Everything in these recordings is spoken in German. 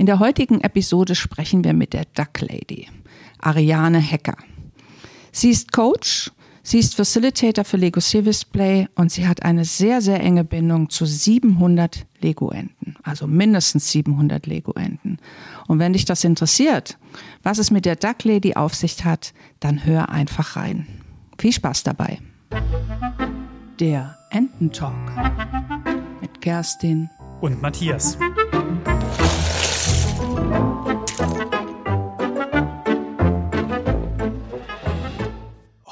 In der heutigen Episode sprechen wir mit der Duck Lady, Ariane Hecker. Sie ist Coach, sie ist Facilitator für Lego Service Play und sie hat eine sehr, sehr enge Bindung zu 700 Lego-Enten, also mindestens 700 Lego-Enten. Und wenn dich das interessiert, was es mit der Duck Lady auf sich hat, dann hör einfach rein. Viel Spaß dabei. Der Ententalk mit Kerstin und Matthias.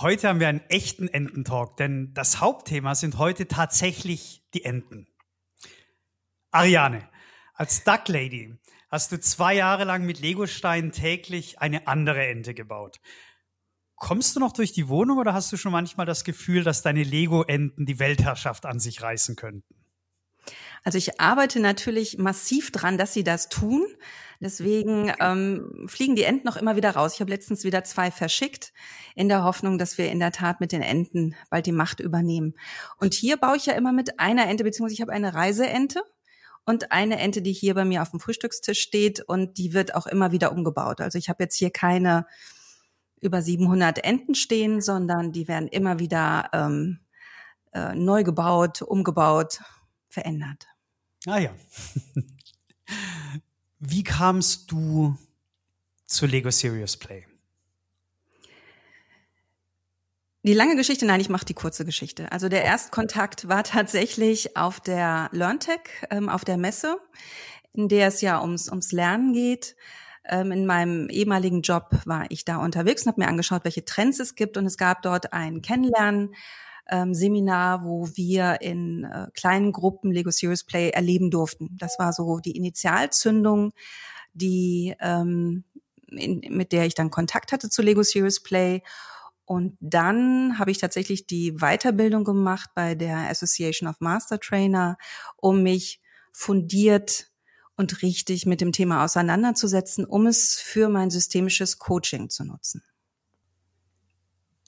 Heute haben wir einen echten Ententalk, denn das Hauptthema sind heute tatsächlich die Enten. Ariane, als Duck Lady hast du zwei Jahre lang mit Legosteinen täglich eine andere Ente gebaut. Kommst du noch durch die Wohnung oder hast du schon manchmal das Gefühl, dass deine Lego-Enten die Weltherrschaft an sich reißen könnten? Also ich arbeite natürlich massiv dran, dass sie das tun. Deswegen ähm, fliegen die Enten noch immer wieder raus. Ich habe letztens wieder zwei verschickt, in der Hoffnung, dass wir in der Tat mit den Enten bald die Macht übernehmen. Und hier baue ich ja immer mit einer Ente, beziehungsweise ich habe eine Reiseente und eine Ente, die hier bei mir auf dem Frühstückstisch steht und die wird auch immer wieder umgebaut. Also ich habe jetzt hier keine über 700 Enten stehen, sondern die werden immer wieder ähm, äh, neu gebaut, umgebaut, verändert. Ah ja. Wie kamst du zu Lego Serious Play? Die lange Geschichte, nein, ich mache die kurze Geschichte. Also der Erstkontakt war tatsächlich auf der LearnTech, ähm, auf der Messe, in der es ja ums, ums Lernen geht. Ähm, in meinem ehemaligen Job war ich da unterwegs und habe mir angeschaut, welche Trends es gibt. Und es gab dort ein Kennenlernen ähm, Seminar, wo wir in äh, kleinen Gruppen Lego Serious Play erleben durften. Das war so die Initialzündung, die ähm, in, mit der ich dann Kontakt hatte zu Lego Serious Play. Und dann habe ich tatsächlich die Weiterbildung gemacht bei der Association of Master Trainer, um mich fundiert und richtig mit dem Thema auseinanderzusetzen, um es für mein systemisches Coaching zu nutzen.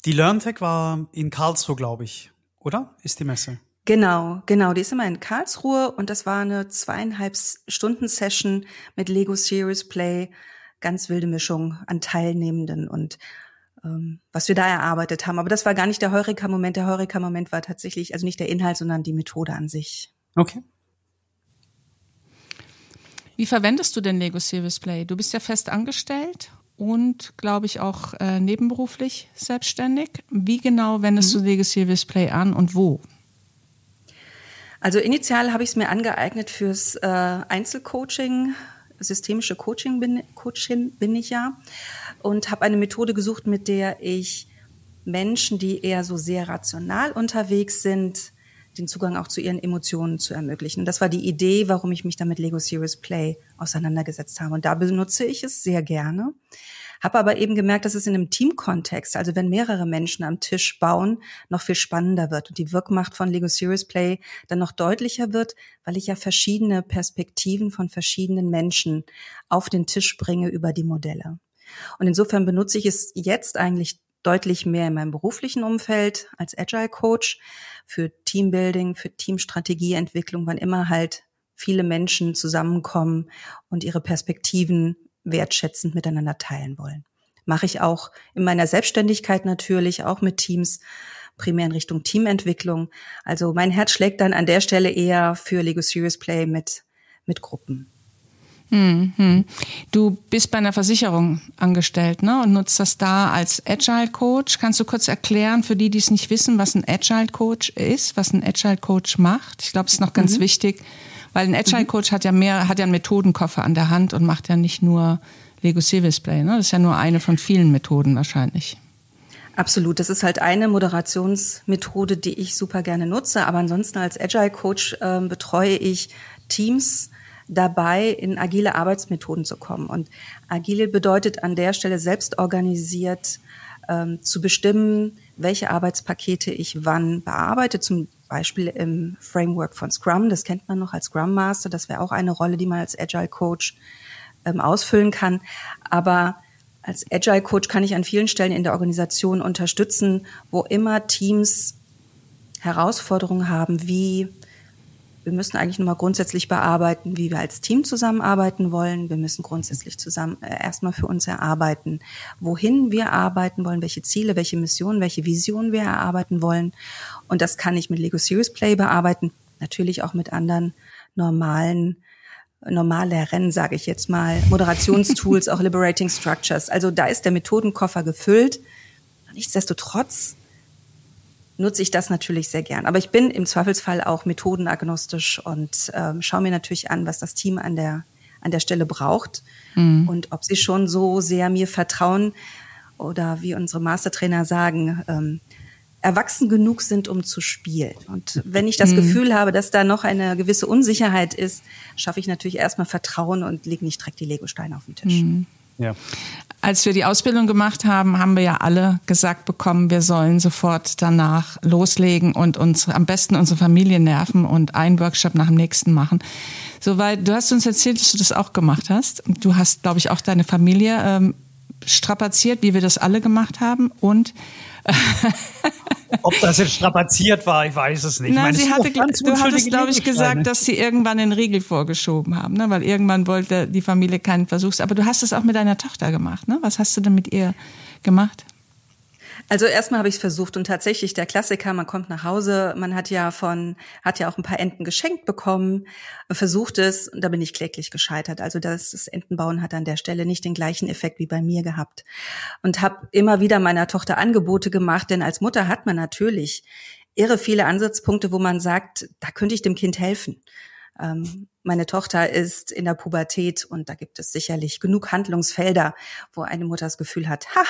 Die LearnTech war in Karlsruhe, glaube ich, oder? Ist die Messe? Genau, genau. Die ist immer in Karlsruhe und das war eine zweieinhalb Stunden Session mit Lego Series Play. Ganz wilde Mischung an Teilnehmenden und ähm, was wir da erarbeitet haben. Aber das war gar nicht der Heureka-Moment. Der Heureka-Moment war tatsächlich, also nicht der Inhalt, sondern die Methode an sich. Okay. Wie verwendest du denn Lego Service Play? Du bist ja fest angestellt und, glaube ich, auch äh, nebenberuflich selbstständig. Wie genau wendest mhm. du Legacy Display an und wo? Also initial habe ich es mir angeeignet fürs äh, Einzelcoaching, systemische Coaching bin, Coaching bin ich ja und habe eine Methode gesucht, mit der ich Menschen, die eher so sehr rational unterwegs sind, den Zugang auch zu ihren Emotionen zu ermöglichen. Das war die Idee, warum ich mich damit Lego Serious Play auseinandergesetzt habe. Und da benutze ich es sehr gerne. Habe aber eben gemerkt, dass es in einem Teamkontext, also wenn mehrere Menschen am Tisch bauen, noch viel spannender wird und die Wirkmacht von Lego Serious Play dann noch deutlicher wird, weil ich ja verschiedene Perspektiven von verschiedenen Menschen auf den Tisch bringe über die Modelle. Und insofern benutze ich es jetzt eigentlich deutlich mehr in meinem beruflichen Umfeld als Agile Coach für Teambuilding, für Teamstrategieentwicklung, wann immer halt viele Menschen zusammenkommen und ihre Perspektiven wertschätzend miteinander teilen wollen. Mache ich auch in meiner Selbstständigkeit natürlich, auch mit Teams, primär in Richtung Teamentwicklung. Also mein Herz schlägt dann an der Stelle eher für Lego Serious Play mit, mit Gruppen. Mhm. Du bist bei einer Versicherung angestellt ne, und nutzt das da als Agile Coach. Kannst du kurz erklären, für die, die es nicht wissen, was ein Agile Coach ist, was ein Agile Coach macht? Ich glaube, es ist noch ganz mhm. wichtig, weil ein Agile mhm. Coach hat ja mehr, hat ja einen Methodenkoffer an der Hand und macht ja nicht nur Lego Service Play. Ne? Das ist ja nur eine von vielen Methoden wahrscheinlich. Absolut. Das ist halt eine Moderationsmethode, die ich super gerne nutze. Aber ansonsten als Agile Coach äh, betreue ich Teams dabei, in agile Arbeitsmethoden zu kommen. Und agile bedeutet an der Stelle selbst organisiert ähm, zu bestimmen, welche Arbeitspakete ich wann bearbeite. Zum Beispiel im Framework von Scrum. Das kennt man noch als Scrum Master. Das wäre auch eine Rolle, die man als Agile Coach ähm, ausfüllen kann. Aber als Agile Coach kann ich an vielen Stellen in der Organisation unterstützen, wo immer Teams Herausforderungen haben, wie wir müssen eigentlich nochmal grundsätzlich bearbeiten, wie wir als Team zusammenarbeiten wollen. Wir müssen grundsätzlich zusammen äh, erstmal für uns erarbeiten, wohin wir arbeiten wollen, welche Ziele, welche Missionen, welche Visionen wir erarbeiten wollen. Und das kann ich mit Lego Serious Play bearbeiten, natürlich auch mit anderen normalen normale Rennen, sage ich jetzt mal, Moderationstools, auch Liberating Structures. Also da ist der Methodenkoffer gefüllt. Nichtsdestotrotz nutze ich das natürlich sehr gern. Aber ich bin im Zweifelsfall auch methodenagnostisch und ähm, schaue mir natürlich an, was das Team an der, an der Stelle braucht mhm. und ob sie schon so sehr mir vertrauen oder wie unsere Mastertrainer sagen, ähm, erwachsen genug sind, um zu spielen. Und wenn ich das mhm. Gefühl habe, dass da noch eine gewisse Unsicherheit ist, schaffe ich natürlich erstmal Vertrauen und lege nicht direkt die Legosteine auf den Tisch. Mhm. Ja. Als wir die Ausbildung gemacht haben, haben wir ja alle gesagt bekommen, wir sollen sofort danach loslegen und uns am besten unsere Familie nerven und einen Workshop nach dem nächsten machen. Soweit, du hast uns erzählt, dass du das auch gemacht hast. Du hast, glaube ich, auch deine Familie ähm, strapaziert, wie wir das alle gemacht haben und Ob das jetzt strapaziert war, ich weiß es nicht. Nein, sie hatte, du hattest, glaube ich, gesagt, dass sie irgendwann den Riegel vorgeschoben haben, ne? weil irgendwann wollte die Familie keinen Versuchs. Aber du hast es auch mit deiner Tochter gemacht, ne? Was hast du denn mit ihr gemacht? Also erstmal habe ich es versucht und tatsächlich der Klassiker, man kommt nach Hause, man hat ja von, hat ja auch ein paar Enten geschenkt bekommen, versucht es und da bin ich kläglich gescheitert. Also das, das Entenbauen hat an der Stelle nicht den gleichen Effekt wie bei mir gehabt. Und habe immer wieder meiner Tochter Angebote gemacht, denn als Mutter hat man natürlich irre viele Ansatzpunkte, wo man sagt, da könnte ich dem Kind helfen. Ähm, meine Tochter ist in der Pubertät und da gibt es sicherlich genug Handlungsfelder, wo eine Mutter das Gefühl hat, ha,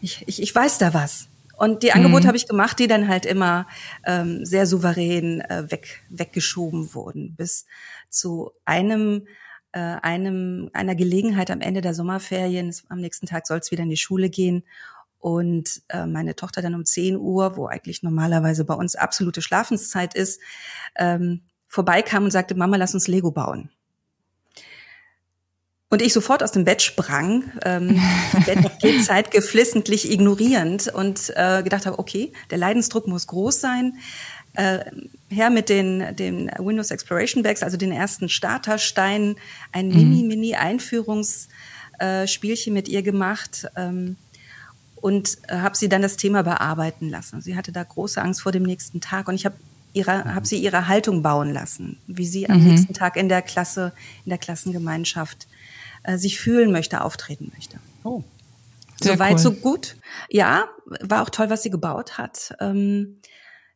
ich, ich, ich weiß da was. Und die Angebote mhm. habe ich gemacht, die dann halt immer ähm, sehr souverän äh, weg, weggeschoben wurden, bis zu einem äh, einem einer Gelegenheit am Ende der Sommerferien. Am nächsten Tag soll es wieder in die Schule gehen und äh, meine Tochter dann um 10 Uhr, wo eigentlich normalerweise bei uns absolute Schlafenszeit ist, ähm, vorbeikam und sagte: Mama, lass uns Lego bauen. Und ich sofort aus dem Bett sprang, ähm, die Zeit geflissentlich ignorierend und äh, gedacht habe, okay, der Leidensdruck muss groß sein. Äh, her mit den, den Windows Exploration Bags, also den ersten Startersteinen, ein mhm. Mini-Mini-Einführungsspielchen äh, mit ihr gemacht ähm, und äh, habe sie dann das Thema bearbeiten lassen. Sie hatte da große Angst vor dem nächsten Tag und ich habe ihre, habe sie ihre Haltung bauen lassen, wie sie am mhm. nächsten Tag in der Klasse, in der Klassengemeinschaft äh, sich fühlen möchte, auftreten möchte. Oh. Soweit, cool. so gut. Ja, war auch toll, was sie gebaut hat. Ähm,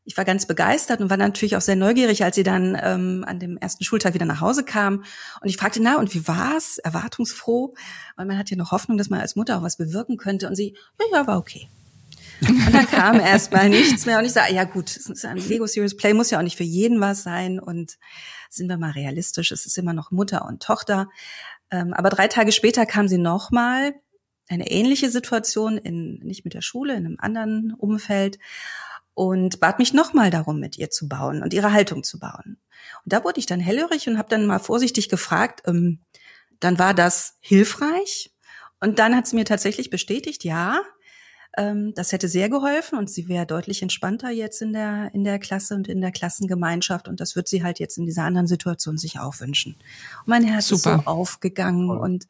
ich war ganz begeistert und war natürlich auch sehr neugierig, als sie dann ähm, an dem ersten Schultag wieder nach Hause kam. Und ich fragte, na, und wie war's? Erwartungsfroh, weil man hat ja noch Hoffnung, dass man als Mutter auch was bewirken könnte. Und sie, ja, ja, war okay. Und dann kam erstmal nichts mehr. Und ich sage, ja gut, es ist ein Lego Serious Play, muss ja auch nicht für jeden was sein. Und sind wir mal realistisch, es ist immer noch Mutter und Tochter. Ähm, aber drei Tage später kam sie nochmal, eine ähnliche Situation, in, nicht mit der Schule, in einem anderen Umfeld und bat mich nochmal darum, mit ihr zu bauen und ihre Haltung zu bauen. Und da wurde ich dann hellhörig und habe dann mal vorsichtig gefragt, ähm, dann war das hilfreich? Und dann hat sie mir tatsächlich bestätigt, ja, ähm, das hätte sehr geholfen und sie wäre deutlich entspannter jetzt in der, in der Klasse und in der Klassengemeinschaft und das wird sie halt jetzt in dieser anderen Situation sich auch wünschen. Und mein Herz Super. ist so aufgegangen Voll. und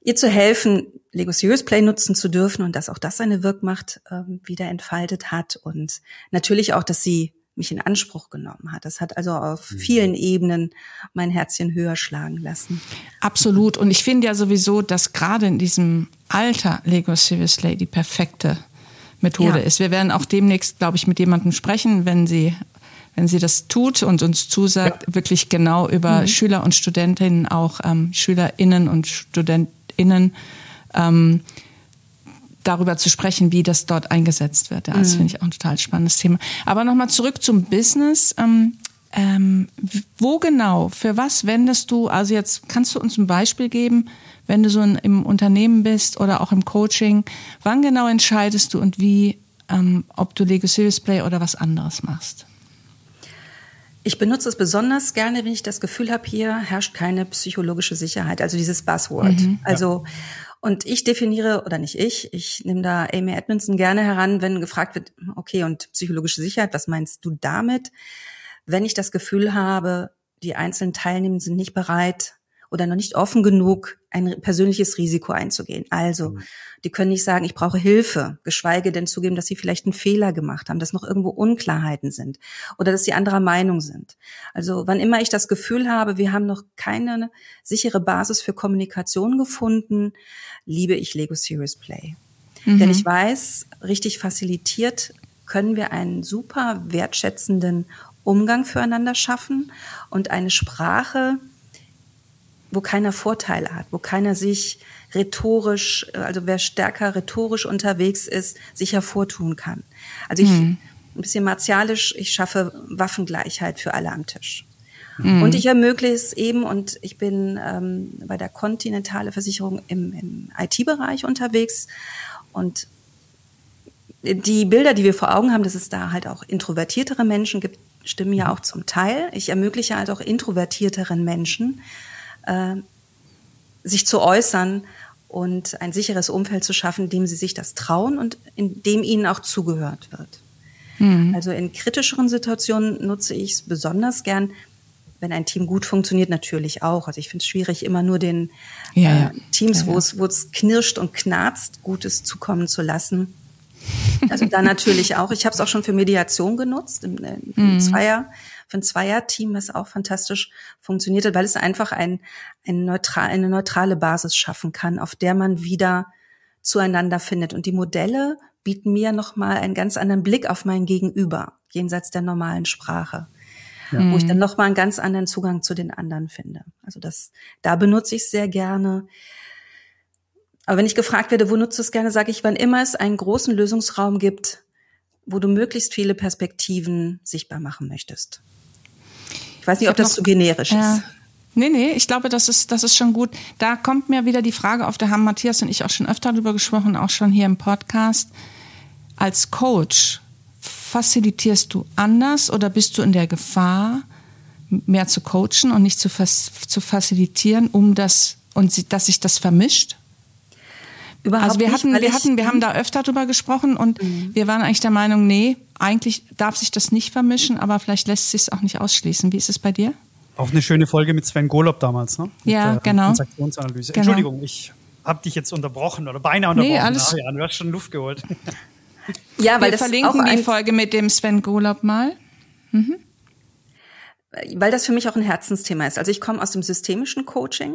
ihr zu helfen, Lego Serious Play nutzen zu dürfen und dass auch das seine Wirkmacht ähm, wieder entfaltet hat und natürlich auch, dass sie mich in Anspruch genommen hat. Das hat also auf mhm. vielen Ebenen mein Herzchen höher schlagen lassen. Absolut. Und ich finde ja sowieso, dass gerade in diesem Alter Lego Serious Lady perfekte Methode ja. ist. Wir werden auch demnächst, glaube ich, mit jemandem sprechen, wenn sie wenn sie das tut und uns zusagt, ja. wirklich genau über mhm. Schüler und Studentinnen, auch ähm, SchülerInnen und StudentInnen ähm, darüber zu sprechen, wie das dort eingesetzt wird. Ja, das mhm. finde ich auch ein total spannendes Thema. Aber nochmal zurück zum Business. Ähm, ähm, wo genau, für was wendest du, also jetzt kannst du uns ein Beispiel geben, wenn du so in, im Unternehmen bist oder auch im Coaching, wann genau entscheidest du und wie, ähm, ob du Lego Serious Play oder was anderes machst? Ich benutze es besonders gerne, wenn ich das Gefühl habe, hier herrscht keine psychologische Sicherheit, also dieses Buzzword. Mhm, also. Und ich definiere, oder nicht ich, ich nehme da Amy Edmondson gerne heran, wenn gefragt wird, okay, und psychologische Sicherheit, was meinst du damit? wenn ich das Gefühl habe, die einzelnen Teilnehmer sind nicht bereit, oder noch nicht offen genug, ein persönliches Risiko einzugehen. Also, mhm. die können nicht sagen, ich brauche Hilfe, geschweige denn zugeben, dass sie vielleicht einen Fehler gemacht haben, dass noch irgendwo Unklarheiten sind oder dass sie anderer Meinung sind. Also, wann immer ich das Gefühl habe, wir haben noch keine sichere Basis für Kommunikation gefunden, liebe ich Lego Serious Play. Mhm. Denn ich weiß, richtig facilitiert können wir einen super wertschätzenden Umgang füreinander schaffen und eine Sprache, wo keiner Vorteile hat, wo keiner sich rhetorisch, also wer stärker rhetorisch unterwegs ist, sich hervortun kann. Also ich, mhm. ein bisschen martialisch, ich schaffe Waffengleichheit für alle am Tisch. Mhm. Und ich ermögliche es eben, und ich bin ähm, bei der Kontinentale Versicherung im, im IT-Bereich unterwegs und die Bilder, die wir vor Augen haben, dass es da halt auch introvertiertere Menschen gibt, stimmen ja auch zum Teil. Ich ermögliche halt auch introvertierteren Menschen, äh, sich zu äußern und ein sicheres Umfeld zu schaffen, in dem sie sich das trauen und in dem ihnen auch zugehört wird. Mhm. Also in kritischeren Situationen nutze ich es besonders gern, wenn ein Team gut funktioniert, natürlich auch. Also ich finde es schwierig, immer nur den ja, äh, Teams, ja, ja. wo es knirscht und knarzt, Gutes zukommen zu lassen. Also da natürlich auch. Ich habe es auch schon für Mediation genutzt, im, im mhm. Zweier für ein Zweierteam, was auch fantastisch funktioniert hat, weil es einfach ein, ein neutral, eine neutrale Basis schaffen kann, auf der man wieder zueinander findet. Und die Modelle bieten mir nochmal einen ganz anderen Blick auf mein Gegenüber, jenseits der normalen Sprache. Ja. Wo ich dann mhm. nochmal einen ganz anderen Zugang zu den anderen finde. Also das, da benutze ich sehr gerne. Aber wenn ich gefragt werde, wo nutzt du es gerne, sage ich, wann immer es einen großen Lösungsraum gibt, wo du möglichst viele Perspektiven sichtbar machen möchtest weiß nicht, ob das zu generisch ja. ist. Nee, nee, ich glaube, das ist, das ist schon gut. Da kommt mir wieder die Frage auf, da haben Matthias und ich auch schon öfter darüber gesprochen, auch schon hier im Podcast. Als Coach, facilitierst du anders oder bist du in der Gefahr, mehr zu coachen und nicht zu, zu facilitieren, um das, und dass sich das vermischt? Überhaupt also wir hatten, nicht, wir hatten, wir haben da öfter drüber gesprochen und mhm. wir waren eigentlich der Meinung, nee, eigentlich darf sich das nicht vermischen, aber vielleicht lässt sich es auch nicht ausschließen. Wie ist es bei dir? Auch eine schöne Folge mit Sven Golob damals, ne? Mit ja, genau. Transaktionsanalyse. Genau. Entschuldigung, ich habe dich jetzt unterbrochen oder beinahe unterbrochen. Nee, alles ja, du hast schon Luft geholt. ja, weil wir das verlinken die Folge mit dem Sven Golob mal. Mhm. Weil das für mich auch ein Herzensthema ist. Also ich komme aus dem systemischen Coaching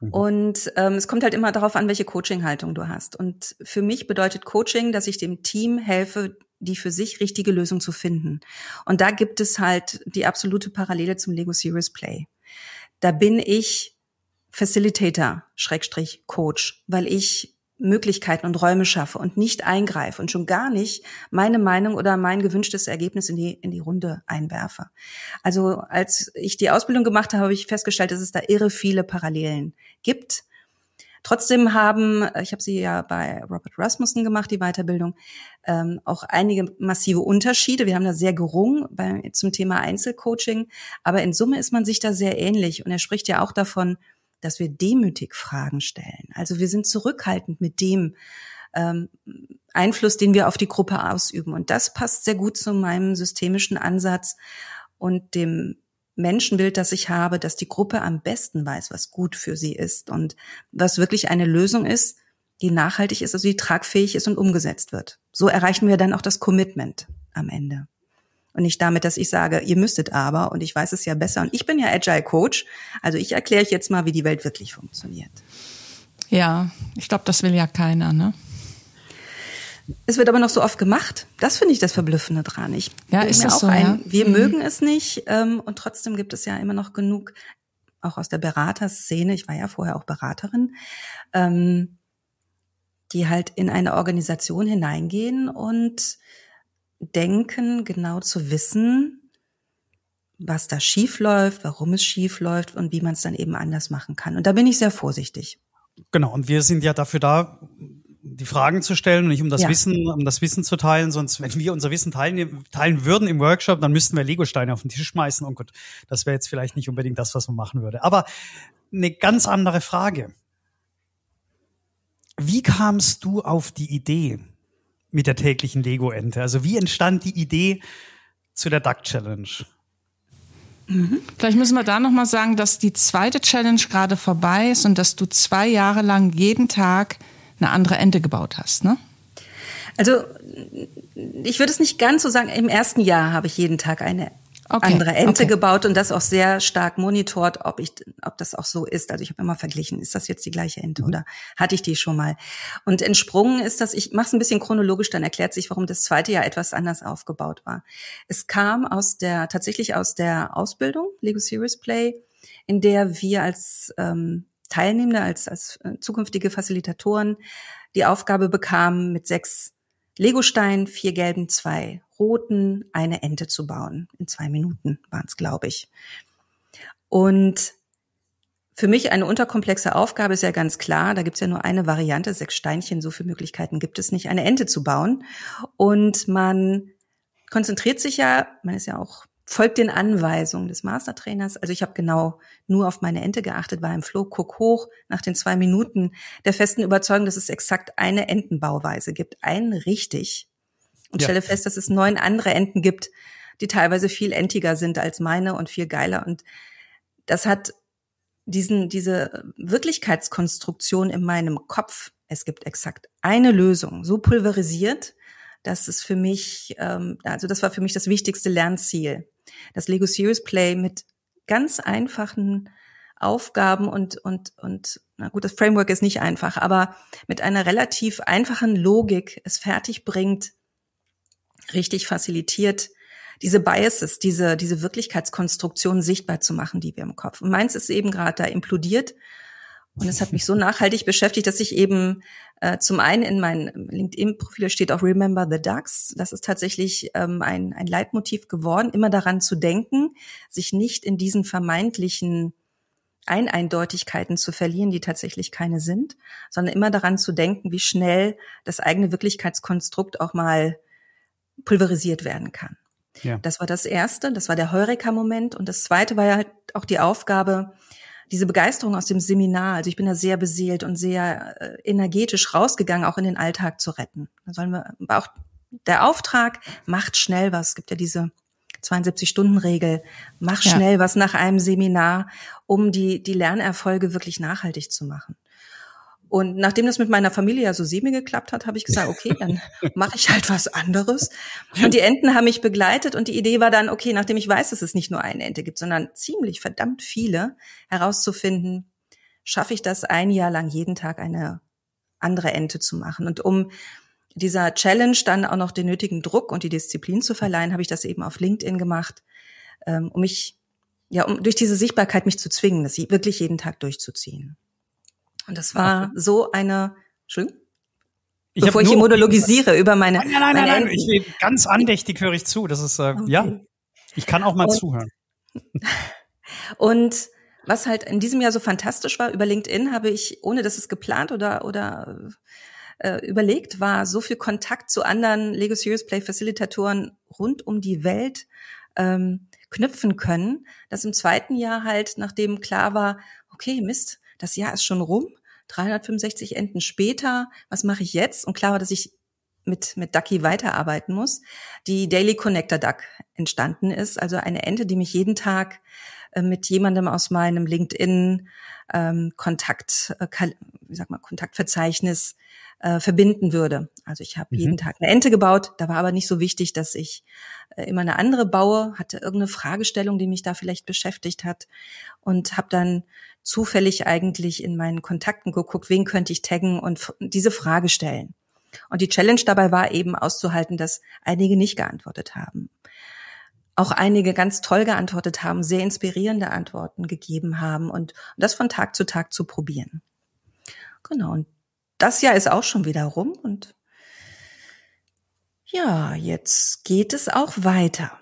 Mhm. Und ähm, es kommt halt immer darauf an, welche Coaching-Haltung du hast. Und für mich bedeutet Coaching, dass ich dem Team helfe, die für sich richtige Lösung zu finden. Und da gibt es halt die absolute Parallele zum Lego Serious Play. Da bin ich Facilitator, Schrägstrich Coach, weil ich Möglichkeiten und Räume schaffe und nicht eingreife und schon gar nicht meine Meinung oder mein gewünschtes Ergebnis in die, in die Runde einwerfe. Also als ich die Ausbildung gemacht habe, habe ich festgestellt, dass es da irre viele Parallelen gibt. Trotzdem haben, ich habe sie ja bei Robert Rasmussen gemacht, die Weiterbildung, ähm, auch einige massive Unterschiede. Wir haben da sehr gerungen bei, zum Thema Einzelcoaching, aber in Summe ist man sich da sehr ähnlich. Und er spricht ja auch davon, dass wir demütig Fragen stellen. Also wir sind zurückhaltend mit dem ähm, Einfluss, den wir auf die Gruppe ausüben. Und das passt sehr gut zu meinem systemischen Ansatz und dem Menschenbild, das ich habe, dass die Gruppe am besten weiß, was gut für sie ist und was wirklich eine Lösung ist, die nachhaltig ist, also die tragfähig ist und umgesetzt wird. So erreichen wir dann auch das Commitment am Ende. Und nicht damit, dass ich sage, ihr müsstet aber und ich weiß es ja besser. Und ich bin ja Agile Coach, also ich erkläre euch jetzt mal, wie die Welt wirklich funktioniert. Ja, ich glaube, das will ja keiner, ne? Es wird aber noch so oft gemacht. Das finde ich das Verblüffende dran. Ich ja, ist das so, ein, ja? wir mhm. mögen es nicht ähm, und trotzdem gibt es ja immer noch genug, auch aus der Beraterszene, ich war ja vorher auch Beraterin, ähm, die halt in eine Organisation hineingehen und denken, genau zu wissen, was da schief läuft, warum es schief läuft und wie man es dann eben anders machen kann. Und da bin ich sehr vorsichtig. Genau, und wir sind ja dafür da, die Fragen zu stellen und nicht um das ja. Wissen, um das Wissen zu teilen, sonst wenn wir unser Wissen teilen, teilen würden im Workshop, dann müssten wir Legosteine auf den Tisch schmeißen. Und gut, das wäre jetzt vielleicht nicht unbedingt das, was man machen würde. Aber eine ganz andere Frage. Wie kamst du auf die Idee, mit der täglichen Lego-Ente? Also wie entstand die Idee zu der Duck Challenge? Mhm. Vielleicht müssen wir da nochmal sagen, dass die zweite Challenge gerade vorbei ist und dass du zwei Jahre lang jeden Tag eine andere Ente gebaut hast, ne? Also ich würde es nicht ganz so sagen. Im ersten Jahr habe ich jeden Tag eine okay, andere Ente okay. gebaut und das auch sehr stark monitort, ob ich, ob das auch so ist. Also ich habe immer verglichen, ist das jetzt die gleiche Ente mhm. oder hatte ich die schon mal? Und entsprungen ist das, ich mache es ein bisschen chronologisch, dann erklärt sich, warum das zweite Jahr etwas anders aufgebaut war. Es kam aus der, tatsächlich aus der Ausbildung, Lego Series Play, in der wir als ähm, Teilnehmende, als, als äh, zukünftige Facilitatoren die Aufgabe bekamen, mit sechs Legosteinen, vier gelben, zwei roten, eine Ente zu bauen. In zwei Minuten waren es, glaube ich. Und für mich eine unterkomplexe Aufgabe ist ja ganz klar, da gibt es ja nur eine Variante, sechs Steinchen, so viele Möglichkeiten gibt es nicht, eine Ente zu bauen. Und man konzentriert sich ja, man ist ja auch folgt den Anweisungen des Mastertrainers. Also ich habe genau nur auf meine Ente geachtet, war im Flow, guck hoch nach den zwei Minuten der festen Überzeugung, dass es exakt eine Entenbauweise gibt, einen richtig. Und ja. stelle fest, dass es neun andere Enten gibt, die teilweise viel entiger sind als meine und viel geiler. Und das hat diesen, diese Wirklichkeitskonstruktion in meinem Kopf, es gibt exakt eine Lösung, so pulverisiert, dass es für mich, ähm, also das war für mich das wichtigste Lernziel das Lego Serious Play mit ganz einfachen Aufgaben und, und, und, na gut, das Framework ist nicht einfach, aber mit einer relativ einfachen Logik es fertig bringt, richtig facilitiert, diese Biases, diese, diese Wirklichkeitskonstruktion sichtbar zu machen, die wir im Kopf. Und meins ist eben gerade da implodiert und es hat mich so nachhaltig beschäftigt, dass ich eben äh, zum einen in meinem LinkedIn-Profil steht auch Remember the Ducks. Das ist tatsächlich ähm, ein, ein Leitmotiv geworden, immer daran zu denken, sich nicht in diesen vermeintlichen Eineindeutigkeiten zu verlieren, die tatsächlich keine sind, sondern immer daran zu denken, wie schnell das eigene Wirklichkeitskonstrukt auch mal pulverisiert werden kann. Ja. Das war das erste, das war der Heureka-Moment. Und das zweite war ja halt auch die Aufgabe, diese Begeisterung aus dem Seminar, also ich bin da sehr beseelt und sehr äh, energetisch rausgegangen, auch in den Alltag zu retten. Da sollen wir auch der Auftrag macht schnell was. Es gibt ja diese 72-Stunden-Regel. Mach ja. schnell was nach einem Seminar, um die, die Lernerfolge wirklich nachhaltig zu machen. Und nachdem das mit meiner Familie ja so semi geklappt hat, habe ich gesagt, okay, dann mache ich halt was anderes. Und die Enten haben mich begleitet und die Idee war dann, okay, nachdem ich weiß, dass es nicht nur eine Ente gibt, sondern ziemlich verdammt viele, herauszufinden, schaffe ich das ein Jahr lang jeden Tag eine andere Ente zu machen. Und um dieser Challenge dann auch noch den nötigen Druck und die Disziplin zu verleihen, habe ich das eben auf LinkedIn gemacht, ähm, um mich, ja, um durch diese Sichtbarkeit mich zu zwingen, das wirklich jeden Tag durchzuziehen. Und das war so eine, schön. Ich Bevor ich hier monologisiere über meine. Nein, nein, nein, nein, nein. Ich, ganz andächtig höre ich zu. Das ist, äh, okay. ja. Ich kann auch mal und, zuhören. Und was halt in diesem Jahr so fantastisch war, über LinkedIn habe ich, ohne dass es geplant oder, oder äh, überlegt war, so viel Kontakt zu anderen Lego Serious Play Facilitatoren rund um die Welt ähm, knüpfen können, dass im zweiten Jahr halt, nachdem klar war, okay, Mist, das Jahr ist schon rum, 365 Enden später, was mache ich jetzt? Und klar war, dass ich mit, mit Ducky weiterarbeiten muss, die Daily Connector Duck entstanden ist. Also eine Ente, die mich jeden Tag äh, mit jemandem aus meinem LinkedIn ähm, Kontakt, äh, wie sag mal, Kontaktverzeichnis äh, verbinden würde. Also ich habe mhm. jeden Tag eine Ente gebaut. Da war aber nicht so wichtig, dass ich äh, immer eine andere baue, hatte irgendeine Fragestellung, die mich da vielleicht beschäftigt hat und habe dann zufällig eigentlich in meinen Kontakten geguckt, wen könnte ich taggen und diese Frage stellen. Und die Challenge dabei war eben auszuhalten, dass einige nicht geantwortet haben. Auch einige ganz toll geantwortet haben, sehr inspirierende Antworten gegeben haben und, das von Tag zu Tag zu probieren. Genau. Und das Jahr ist auch schon wieder rum und ja, jetzt geht es auch weiter.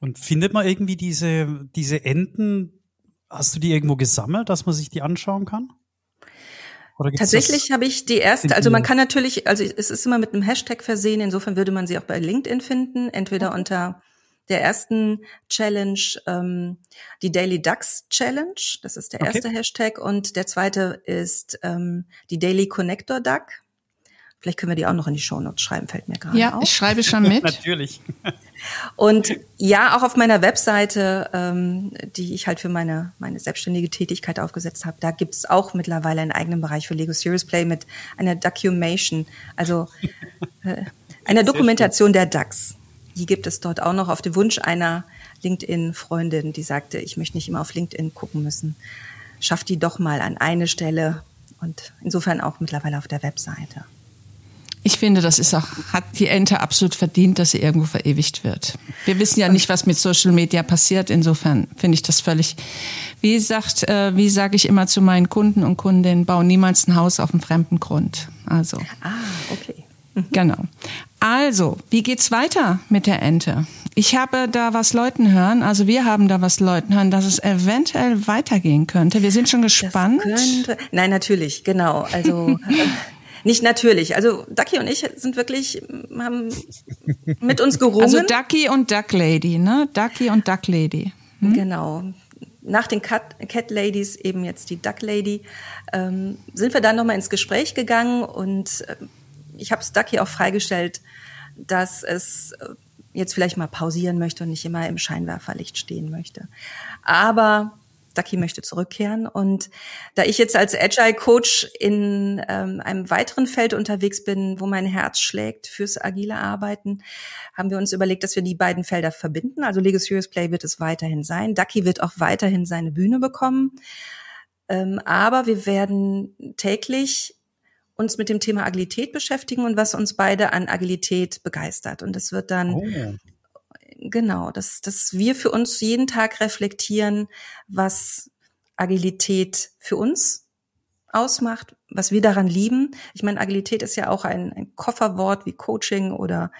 Und findet man irgendwie diese, diese Enden Hast du die irgendwo gesammelt, dass man sich die anschauen kann? Tatsächlich habe ich die erste, also man kann natürlich, also es ist immer mit einem Hashtag versehen, insofern würde man sie auch bei LinkedIn finden, entweder okay. unter der ersten Challenge, ähm, die Daily Ducks Challenge, das ist der erste okay. Hashtag, und der zweite ist ähm, die Daily Connector Duck. Vielleicht können wir die auch noch in die Shownotes schreiben, fällt mir gerade Ja, auf. ich schreibe schon mit. Natürlich. Und ja, auch auf meiner Webseite, ähm, die ich halt für meine, meine selbstständige Tätigkeit aufgesetzt habe, da gibt's auch mittlerweile einen eigenen Bereich für Lego Serious Play mit einer Documation, also äh, einer Dokumentation der DAX. Die gibt es dort auch noch auf den Wunsch einer LinkedIn-Freundin, die sagte, ich möchte nicht immer auf LinkedIn gucken müssen. Schaff die doch mal an eine Stelle und insofern auch mittlerweile auf der Webseite. Ich finde, das ist auch, hat die Ente absolut verdient, dass sie irgendwo verewigt wird. Wir wissen ja nicht, was mit Social Media passiert. Insofern finde ich das völlig, wie sagt, äh, wie sage ich immer zu meinen Kunden und Kundinnen, bau niemals ein Haus auf einem fremden Grund. Also. Ah, okay. Genau. Also, wie geht's weiter mit der Ente? Ich habe da was Leuten hören, also wir haben da was Leuten hören, dass es eventuell weitergehen könnte. Wir sind schon gespannt. Könnte, nein, natürlich, genau. Also nicht natürlich. Also Ducky und ich sind wirklich haben mit uns gerungen. Also Ducky und Duck Lady, ne? Ducky und Duck Lady. Hm? Genau. Nach den Cat, Cat Ladies eben jetzt die Duck Lady ähm, sind wir dann nochmal ins Gespräch gegangen und äh, ich habe es Ducky auch freigestellt, dass es äh, jetzt vielleicht mal pausieren möchte und nicht immer im Scheinwerferlicht stehen möchte. Aber Ducky möchte zurückkehren. Und da ich jetzt als Agile Coach in ähm, einem weiteren Feld unterwegs bin, wo mein Herz schlägt fürs agile Arbeiten, haben wir uns überlegt, dass wir die beiden Felder verbinden. Also Lego Serious Play wird es weiterhin sein. Ducky wird auch weiterhin seine Bühne bekommen. Ähm, aber wir werden täglich uns mit dem Thema Agilität beschäftigen und was uns beide an Agilität begeistert. Und das wird dann oh genau, dass, dass wir für uns jeden Tag reflektieren, was Agilität für uns ausmacht, was wir daran lieben. Ich meine, Agilität ist ja auch ein, ein Kofferwort wie Coaching oder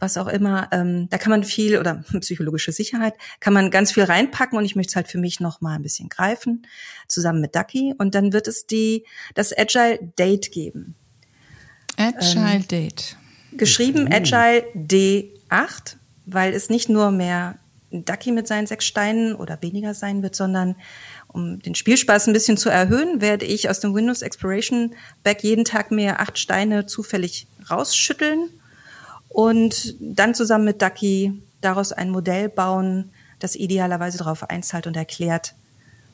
was auch immer. Ähm, da kann man viel oder psychologische Sicherheit kann man ganz viel reinpacken und ich möchte es halt für mich noch mal ein bisschen greifen zusammen mit Ducky und dann wird es die das Agile Date geben. Agile ähm, Date. Geschrieben Agile D8 weil es nicht nur mehr Ducky mit seinen sechs Steinen oder weniger sein wird, sondern um den Spielspaß ein bisschen zu erhöhen, werde ich aus dem Windows Exploration Back jeden Tag mehr acht Steine zufällig rausschütteln und dann zusammen mit Ducky daraus ein Modell bauen, das idealerweise darauf einzahlt und erklärt,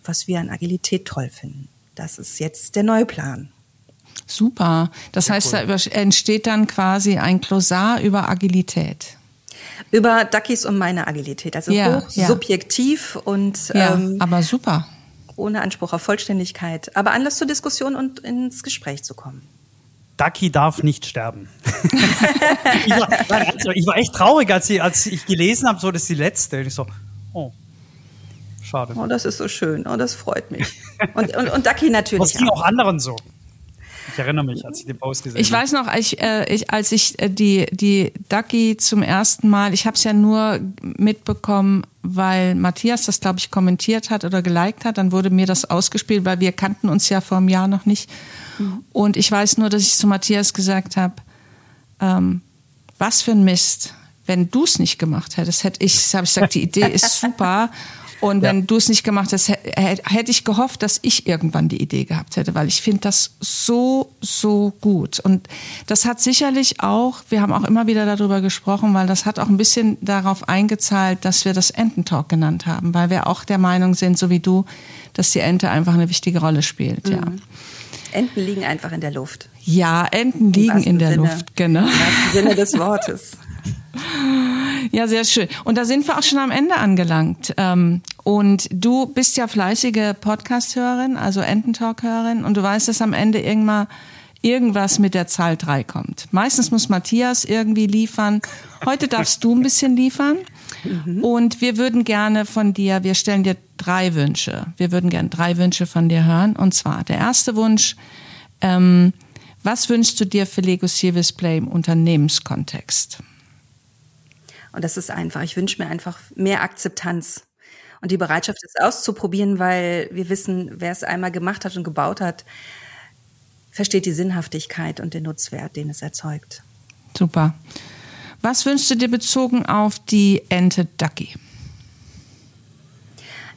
was wir an Agilität toll finden. Das ist jetzt der neue Plan. Super. Das Sehr heißt, cool. da entsteht dann quasi ein Klosar über Agilität über Duckys und meine Agilität. Also ja, hoch ja. subjektiv und ja, ähm, aber super. Ohne Anspruch auf Vollständigkeit. Aber Anlass zur Diskussion und ins Gespräch zu kommen. Ducky darf nicht sterben. ich, war, also, ich, war, echt traurig, als ich, als ich gelesen habe, so das ist die letzte. Und ich so, oh, schade. Oh, das ist so schön. Oh, das freut mich. Und, und, und Ducky natürlich. Das ging auch anderen so. Ich erinnere mich, als ich den Post gesehen habe. Ich weiß noch, ich, äh, ich, als ich äh, die, die Ducky zum ersten Mal, ich habe es ja nur mitbekommen, weil Matthias das, glaube ich, kommentiert hat oder geliked hat. Dann wurde mir das ausgespielt, weil wir kannten uns ja vor einem Jahr noch nicht. Mhm. Und ich weiß nur, dass ich zu Matthias gesagt habe, ähm, was für ein Mist. Wenn du es nicht gemacht hättest, hätte ich, habe ich gesagt, die Idee ist super. Und wenn ja. du es nicht gemacht hast, hätte ich gehofft, dass ich irgendwann die Idee gehabt hätte, weil ich finde das so, so gut. Und das hat sicherlich auch, wir haben auch immer wieder darüber gesprochen, weil das hat auch ein bisschen darauf eingezahlt, dass wir das Ententalk genannt haben, weil wir auch der Meinung sind, so wie du, dass die Ente einfach eine wichtige Rolle spielt, mhm. ja. Enten liegen einfach in der Luft. Ja, Enten liegen in der Sinne, Luft, genau. Im Sinne des Wortes. Ja, sehr schön. Und da sind wir auch schon am Ende angelangt. Ähm, und du bist ja fleißige Podcast-Hörerin, also Ententalk-Hörerin, und du weißt, dass am Ende irgendwann irgendwas mit der Zahl 3 kommt. Meistens muss Matthias irgendwie liefern. Heute darfst du ein bisschen liefern. Mhm. Und wir würden gerne von dir, wir stellen dir drei Wünsche. Wir würden gerne drei Wünsche von dir hören. Und zwar der erste Wunsch, ähm, was wünschst du dir für Lego Service Play im Unternehmenskontext? Und das ist einfach. Ich wünsche mir einfach mehr Akzeptanz und die Bereitschaft, es auszuprobieren, weil wir wissen, wer es einmal gemacht hat und gebaut hat, versteht die Sinnhaftigkeit und den Nutzwert, den es erzeugt. Super. Was wünschst du dir bezogen auf die Ente Ducky?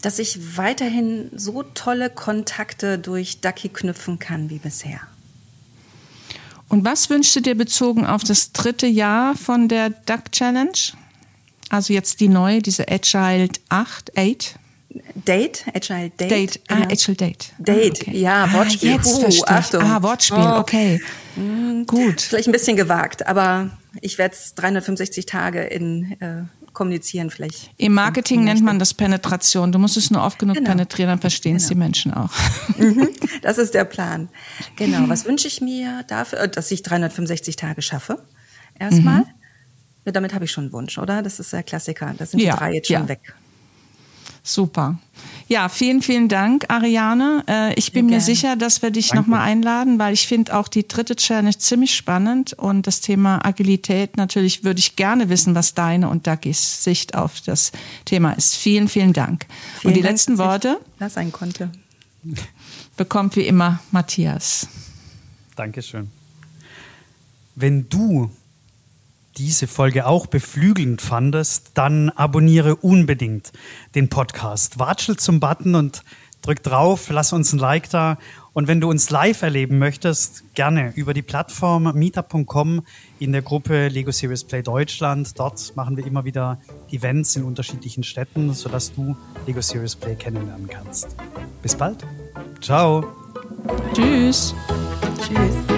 Dass ich weiterhin so tolle Kontakte durch Ducky knüpfen kann wie bisher. Und was wünschst du dir bezogen auf das dritte Jahr von der Duck Challenge? Also jetzt die neue, diese Agile 8, 8? Date, Agile Date. Date, ah, ja. Agile Date. Date, Ah, okay. ja, Wortspiel. Ah, jetzt verstehe. Achtung. Ah, Wortspiel, Oh. okay. Gut. Vielleicht ein bisschen gewagt, aber ich werde es 365 Tage in äh, kommunizieren vielleicht. Im Marketing nennt man das Penetration. Du musst es nur oft genug Genau. penetrieren, dann verstehen es die Menschen auch. Mhm, Das ist der Plan. Genau. Was wünsche ich mir dafür? Äh, Dass ich 365 Tage schaffe. Erstmal. Mhm. Ja, damit habe ich schon einen Wunsch, oder? Das ist der Klassiker. Da sind Ja, die drei jetzt schon ja. weg. Super. Ja, vielen, vielen Dank, Ariane. Äh, ich bin mir gerne. sicher, dass wir dich nochmal einladen, weil ich finde auch die dritte Challenge ziemlich spannend und das Thema Agilität natürlich würde ich gerne wissen, was deine und Dagis Sicht auf das Thema ist. Vielen, vielen Dank. Vielen und die Dank, letzten Worte Da sein konnte. bekommt wie immer Matthias. Dankeschön. Wenn du diese Folge auch beflügelnd fandest, dann abonniere unbedingt den Podcast. Watschel zum Button und drück drauf, lass uns ein Like da. Und wenn du uns live erleben möchtest, gerne über die Plattform meetup.com in der Gruppe Lego Serious Play Deutschland. Dort machen wir immer wieder Events in unterschiedlichen Städten, sodass du Lego Serious Play kennenlernen kannst. Bis bald. Ciao. Tschüss. Tschüss.